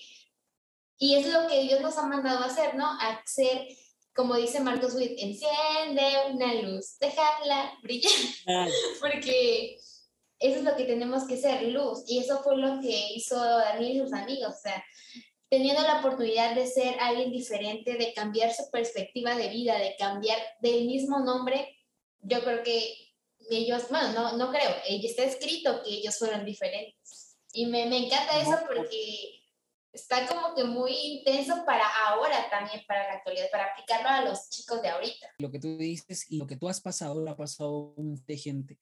y es lo que Dios nos ha mandado a hacer, ¿no? A hacer, como dice Marcos Witt, enciende una luz, dejarla brillar, *laughs* porque eso es lo que tenemos que ser, luz, y eso fue lo que hizo Daniel y sus amigos, o sea, teniendo la oportunidad de ser alguien diferente, de cambiar su perspectiva de vida, de cambiar del mismo nombre, yo creo que ellos, bueno, no, no creo, está escrito que ellos fueron diferentes. Y me, me encanta eso porque está como que muy intenso para ahora también, para la actualidad, para aplicarlo a los chicos de ahorita. Lo que tú dices y lo que tú has pasado, lo ha pasado un de gente.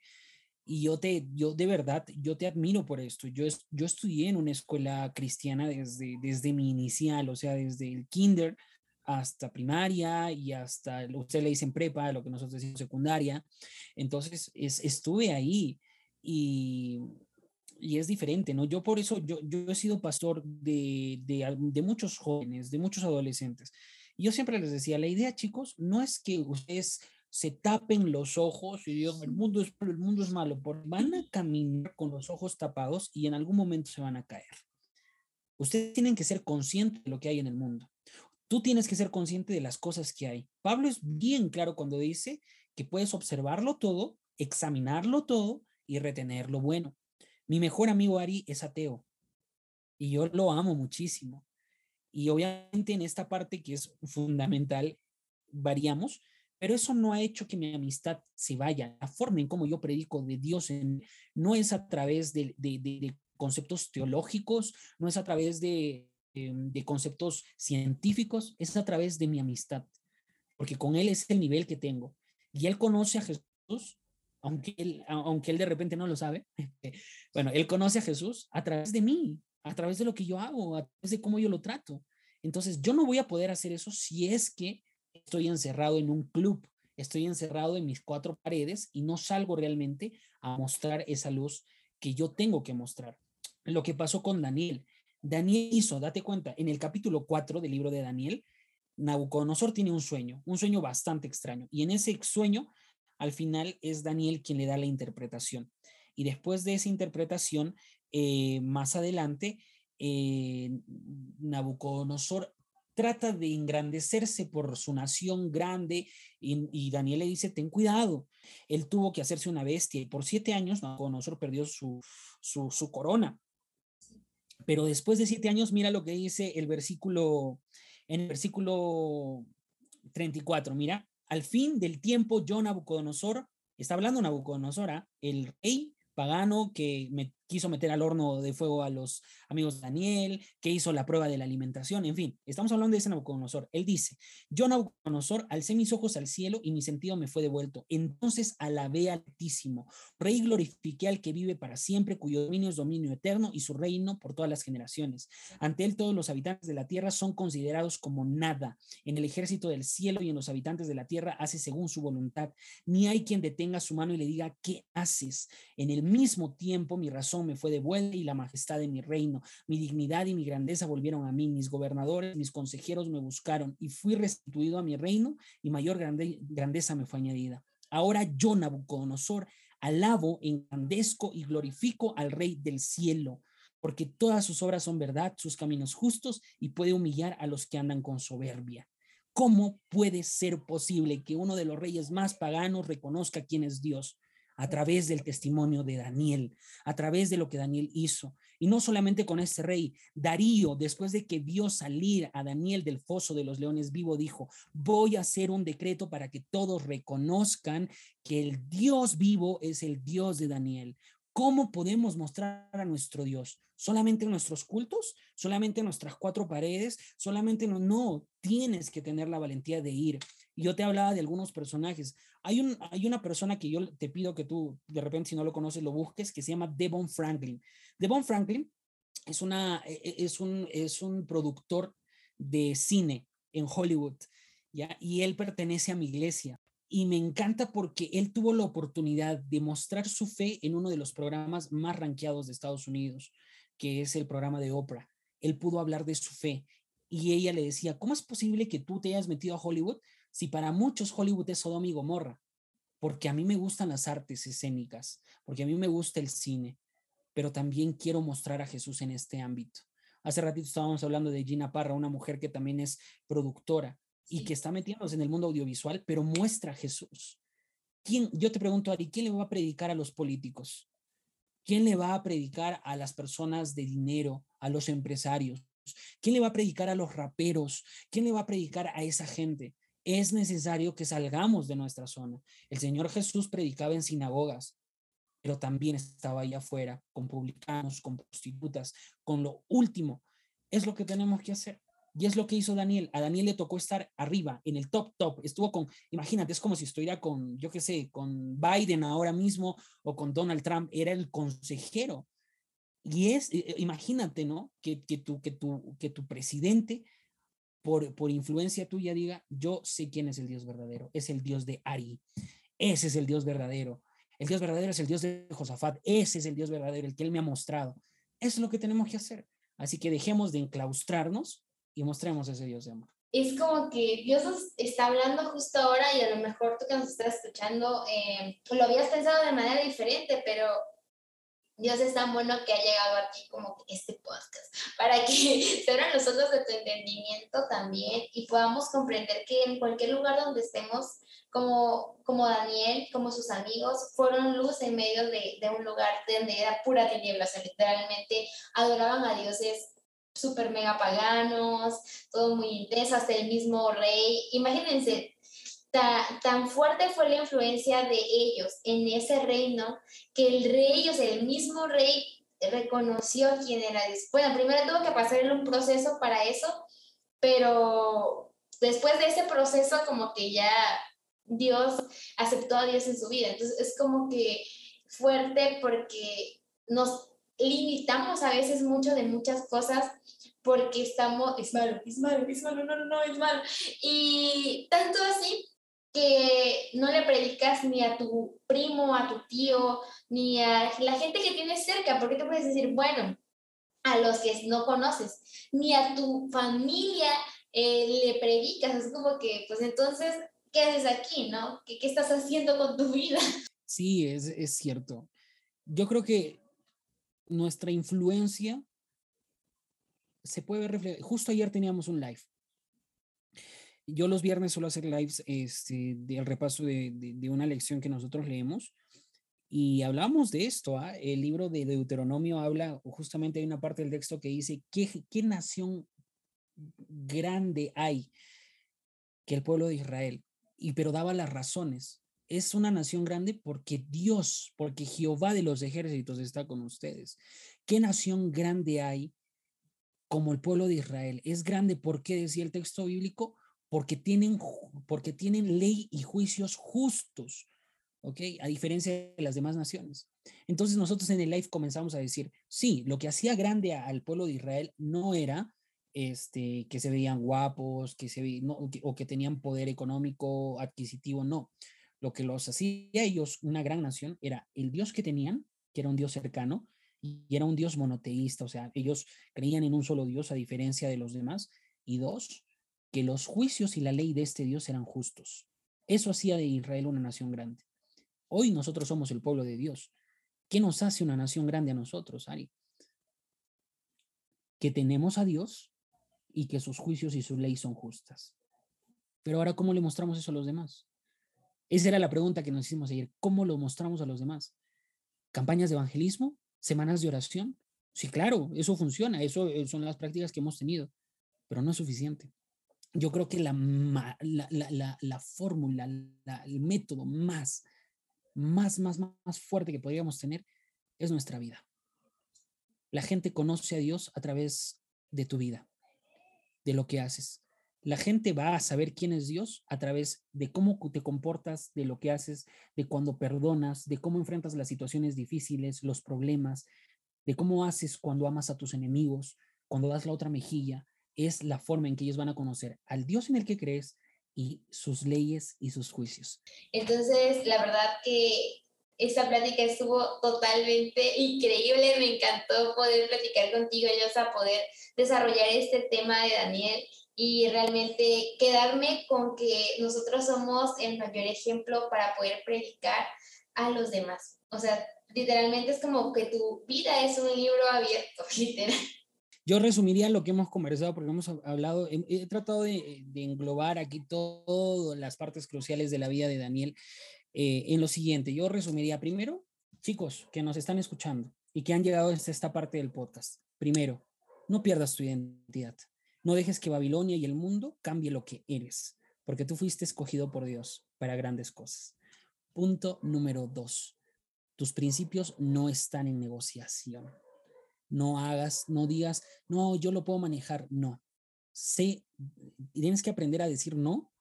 Y yo te, yo de verdad, yo te admiro por esto. Yo, yo estudié en una escuela cristiana desde, desde mi inicial, o sea, desde el kinder hasta primaria y hasta, usted le dicen prepa, lo que nosotros decimos secundaria. Entonces, es, estuve ahí y, y, es diferente, ¿no? Yo por eso, yo, yo he sido pastor de, de, de muchos jóvenes, de muchos adolescentes. Y yo siempre les decía, la idea, chicos, no es que ustedes se tapen los ojos y digan, el mundo es malo, el mundo es malo, porque van a *laughs* caminar con los ojos tapados y en algún momento se van a caer. Ustedes tienen que ser conscientes de lo que hay en el mundo. Tú tienes que ser consciente de las cosas que hay. Pablo es bien claro cuando dice que puedes observarlo todo, examinarlo todo y retener lo bueno. Mi mejor amigo Ari es ateo y yo lo amo muchísimo. Y obviamente en esta parte que es fundamental, variamos, pero eso no ha hecho que mi amistad se vaya. La forma en cómo yo predico de Dios no es a través de, conceptos teológicos, no es a través de Em, de conceptos científicos es a través de mi amistad, porque con él es el nivel que tengo. Y él conoce a Jesús, aunque él, aunque él de repente no lo sabe. *laughs* bueno, él conoce a Jesús a través de mí, a través de lo que yo hago, a través de cómo yo lo trato. Entonces, yo no voy a poder hacer eso si es que estoy encerrado en un club, estoy encerrado en mis cuatro paredes y no salgo realmente a mostrar esa luz que yo tengo que mostrar. Lo que pasó con Daniel, Daniel hizo, date cuenta, en el capítulo 4 del libro de Daniel, Nabucodonosor tiene un sueño, un sueño bastante extraño. Y en ese sueño, al final es Daniel quien le da la interpretación. Y después de esa interpretación, eh, más adelante, eh, Nabucodonosor trata de engrandecerse por su nación grande y, Daniel le dice, ten cuidado. Él tuvo que hacerse una bestia y por siete años Nabucodonosor perdió su, su corona. Pero después de siete años, mira lo que dice el versículo, en el versículo 34, mira, al fin del tiempo yo Nabucodonosor, está hablando Nabucodonosor, ¿ah? el rey pagano que me quiso meter al horno de fuego a los amigos de Daniel, que hizo la prueba de la alimentación, en fin, estamos hablando de ese Nabucodonosor. Él dice, yo Nabucodonosor alcé mis ojos al cielo y mi sentido me fue devuelto. Entonces alabé altísimo, rey glorifiqué al que vive para siempre, cuyo dominio es dominio eterno y su reino por todas las generaciones. Ante él todos los habitantes de la tierra son considerados como nada. En el ejército del cielo y en los habitantes de la tierra hace según su voluntad. Ni hay quien detenga su mano y le diga, ¿qué haces? En el mismo tiempo mi razón me fue devuelta y la majestad de mi reino. Mi dignidad y mi grandeza volvieron a mí. Mis gobernadores, mis consejeros me buscaron y fui restituido a mi reino y mayor grandeza me fue añadida. Ahora yo, Nabucodonosor, alabo, engrandezco y glorifico al Rey del cielo, porque todas sus obras son verdad, sus caminos justos y puede humillar a los que andan con soberbia. ¿Cómo puede ser posible que uno de los reyes más paganos reconozca quién es Dios? A través del testimonio de Daniel, a través de lo que Daniel hizo. Y no solamente con este rey, Darío, después de que vio salir a Daniel del foso de los leones vivo, dijo, voy a hacer un decreto para que todos reconozcan que el Dios vivo es el Dios de Daniel. ¿Cómo podemos mostrar a nuestro Dios? ¿Solamente en nuestros cultos? ¿Solamente en nuestras cuatro paredes? ¿Solamente no? No, tienes que tener la valentía de ir yo te hablaba de algunos personajes. Hay, un, hay una persona que yo te pido que tú, de repente, si no lo conoces, lo busques, que se llama Devon Franklin. Devon Franklin es, una, e, e, es, un, es un productor de cine en Hollywood, ¿ya? Y él pertenece a mi iglesia. Y me encanta porque él tuvo la oportunidad de mostrar su fe en uno de los programas más ranqueados de Estados Unidos. que es el programa de Oprah. Él pudo hablar de su fe y ella le decía, ¿cómo es posible que tú te hayas metido a Hollywood si para muchos Hollywood es Sodoma y Gomorra? Porque a mí me gustan las artes escénicas, porque a mí me gusta el cine, pero también quiero mostrar a Jesús en este ámbito. Hace ratito estábamos hablando de Gina Parra, una mujer que también es productora y que está metiéndose en el mundo audiovisual, pero muestra a Jesús. ¿Quién, yo te pregunto, Ari, ¿quién le va a predicar a los políticos? ¿Quién le va a predicar a las personas de dinero, a los empresarios? ¿Quién le va a predicar a los raperos? ¿Quién le va a predicar a esa gente? Es necesario que salgamos de nuestra zona. El Señor Jesús predicaba en sinagogas, pero también estaba ahí afuera con publicanos, con prostitutas, con lo último. Es lo que tenemos que hacer. Y es lo que hizo Daniel. A Daniel le tocó estar arriba, en el top top. Estuvo con, imagínate, es como si estuviera con, yo qué sé, con Biden ahora mismo o con Donald Trump. Era el consejero. Y es, eh, imagínate, ¿no? Que, que, tu, que, tu, que tu presidente, por, por influencia tuya, diga, yo sé quién es el Dios verdadero. Es el Dios de Ari. Ese es el Dios verdadero. El Dios verdadero es el Dios de Josafat. Ese es el Dios verdadero, el que Él me ha mostrado. Eso es lo que tenemos que hacer. Así que dejemos de enclaustrarnos y mostremos ese Dios de amor. Es como que Dios nos está hablando justo ahora y a lo mejor tú que nos estás escuchando eh, lo habías pensado de manera diferente, pero Dios es tan bueno que ha llegado aquí como este podcast para que *laughs* se abran los ojos de tu entendimiento también y podamos comprender que en cualquier lugar donde estemos, como, como Daniel, como sus amigos, fueron luz en medio de, de un lugar donde era pura tiniebla, o sea, literalmente adoraban a dioses super mega paganos, todo muy intenso, hasta el mismo rey. Imagínense, tan fuerte fue la influencia de ellos en ese reino que el rey, o el mismo rey reconoció quién era. Bueno, primero tuvo que pasar un proceso para eso, pero después de ese proceso como que ya Dios aceptó a Dios en su vida. Entonces es como que fuerte porque nos limitamos a veces mucho de muchas cosas porque estamos, es malo, es malo, es malo, no, no, no, es malo. Y tanto así que no le predicas ni a tu primo, a tu tío, ni a la gente que tienes cerca, porque te puedes decir, bueno, a los que no conoces, ni a tu familia eh, le predicas, es como que, pues entonces, ¿qué haces aquí, no? ¿Qué, qué estás haciendo con tu vida? Sí, es, es cierto. Yo creo que nuestra influencia se puede ver Justo ayer teníamos un live. Yo los viernes suelo hacer lives este, del repaso de, de, una lección que nosotros leemos y hablamos de esto. ¿ah? El libro de Deuteronomio habla, justamente hay una parte del texto que dice, ¿qué, ¿qué nación grande hay que el pueblo de Israel? Y pero daba las razones es una nación grande porque Dios, porque Jehová de los ejércitos está con ustedes. ¿Qué nación grande hay como el pueblo de Israel? Es grande, ¿por qué decía el texto bíblico? Porque tienen, porque tienen ley y juicios justos, ¿ok? A diferencia de las demás naciones. Entonces nosotros en el live comenzamos a decir, sí, lo que hacía grande al pueblo de Israel no era este, que se veían guapos, que se no, o que tenían poder económico, adquisitivo, no lo que los hacía ellos una gran nación era el Dios que tenían, que era un Dios cercano, y era un Dios monoteísta, o sea, ellos creían en un solo Dios a diferencia de los demás, y dos, que los juicios y la ley de este Dios eran justos. Eso hacía de Israel una nación grande. Hoy nosotros somos el pueblo de Dios. ¿Qué nos hace una nación grande a nosotros, Ari? Que tenemos a Dios y que sus juicios y sus leyes son justas. Pero ahora, ¿cómo le mostramos eso a los demás? Esa era la pregunta que nos hicimos ayer. ¿Cómo lo mostramos a los demás? ¿Campañas de evangelismo? ¿Semanas de oración? Sí, claro, eso funciona, eso eh, son las prácticas que hemos tenido, pero no es suficiente. Yo creo que la, la, la, fórmula, el método más, más, más, más fuerte que podríamos tener es nuestra vida. La gente conoce a Dios a través de tu vida, de lo que haces. La gente va a saber quién es Dios a través de cómo te comportas, de lo que haces, de cuando perdonas, de cómo enfrentas las situaciones difíciles, los problemas, de cómo haces cuando amas a tus enemigos, cuando das la otra mejilla. Es la forma en que ellos van a conocer al Dios en el que crees y sus leyes y sus juicios. Entonces, la verdad que esta plática estuvo totalmente increíble, me encantó poder platicar contigo, Eliosa, poder desarrollar este tema de Daniel y realmente quedarme con que nosotros somos el mayor ejemplo para poder predicar a los demás. O sea, literalmente es como que tu vida es un libro abierto, *laughs* literal. Yo resumiría lo que hemos conversado porque hemos hablado, he, tratado de, englobar aquí todas las partes cruciales de la vida de Daniel eh, en lo siguiente. Yo resumiría primero, chicos que nos están escuchando y que han llegado a esta parte del podcast. Primero, no pierdas tu identidad. No dejes que Babilonia y el mundo cambie lo que eres, porque tú fuiste escogido por Dios para grandes cosas. Punto número dos. Tus principios no están en negociación. No hagas, no digas, no, yo lo puedo manejar. No. Sé, tienes que aprender a decir no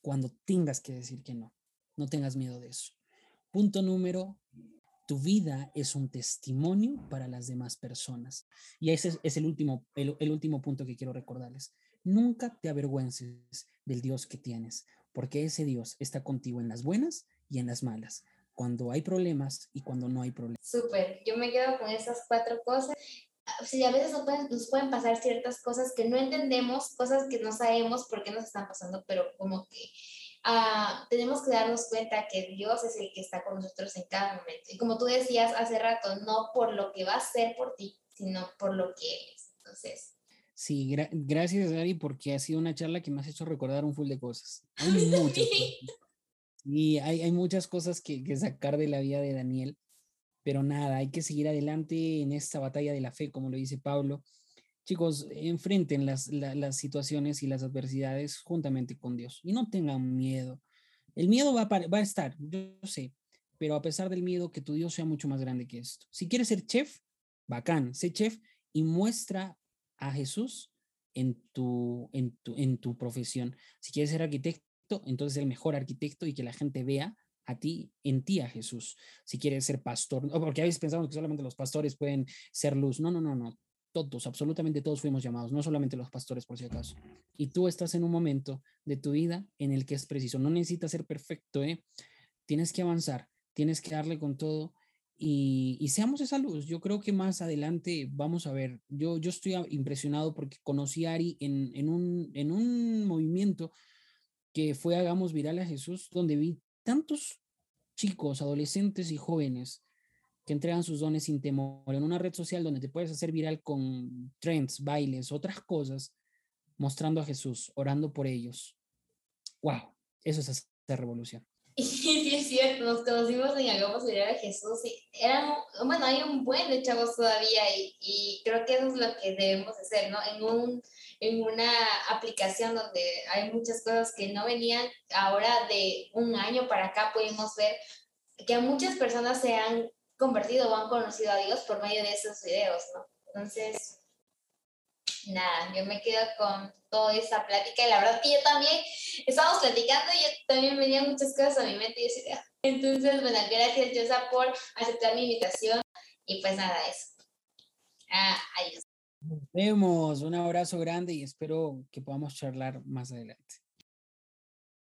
cuando tengas que decir que no. No tengas miedo de eso. Punto número, tu vida es un testimonio para las demás personas. Y ese es el último, el último punto que quiero recordarles. Nunca te avergüences del Dios que tienes, porque ese Dios está contigo en las buenas y en las malas, cuando hay problemas y cuando no hay problemas. Súper, yo me quedo con esas cuatro cosas. Sí, a veces nos pueden, nos pueden pasar ciertas cosas que no entendemos, cosas que no sabemos por qué nos están pasando, pero como que uh, tenemos que darnos cuenta que Dios es el que está con nosotros en cada momento. Y como tú decías hace rato, no por lo que va a hacer por ti, sino por lo que Él es. Entonces, Sí, gracias, Ari, porque ha sido una charla que me has hecho recordar un full de cosas. Hay *laughs* muchas Y hay, hay muchas cosas que, que, sacar de la vida de Daniel, pero nada, hay que seguir adelante en esta batalla de la fe, como lo dice Pablo. Chicos, enfrenten las, las situaciones y las adversidades juntamente con Dios y no tengan miedo. El miedo va a, va a estar, yo sé, pero a pesar del miedo, que tu Dios sea mucho más grande que esto. Si quieres ser chef, bacán, sé chef y muestra a Jesús en tu, en tu, en tu profesión. Si quieres ser arquitecto, entonces el mejor arquitecto y que la gente vea a ti, en ti a Jesús. Si quieres ser pastor, porque a veces pensamos que solamente los pastores pueden ser luz. No, no, no, no. Todos, absolutamente todos fuimos llamados, no solamente los pastores por si acaso. Y tú estás en un momento de tu vida en el que es preciso. No necesitas ser perfecto, ¿eh? Tienes que avanzar, tienes que darle con todo y, seamos esa luz. Yo creo que más adelante vamos a ver. Yo, yo estoy impresionado porque conocí a Ari en, en, un, en un movimiento que fue Hagamos Viral a Jesús, donde vi tantos chicos, adolescentes y jóvenes que entregan sus dones sin temor en una red social donde te puedes hacer viral con trends, bailes, otras cosas, mostrando a Jesús, orando por ellos. ¡Wow! Eso es hacer revolución. Y *laughs* sí, es cierto, nos conocimos en Hagamos Viral a Jesús y eran, bueno, hay un buen de chavos todavía y, creo que eso es lo que debemos hacer, ¿no? En un en una aplicación donde hay muchas cosas que no venían. Ahora de un año para acá pudimos ver que muchas personas se han convertido o han conocido a Dios por medio de esos videos, ¿no? Entonces, nada, yo me quedo con toda esa plática y la verdad que yo también estábamos platicando y yo también venían muchas cosas a mi mente y decía, entonces, bueno, gracias Josa por aceptar mi invitación y pues nada, eso. Ah, adiós. Nos vemos, un abrazo grande y espero que podamos charlar más adelante.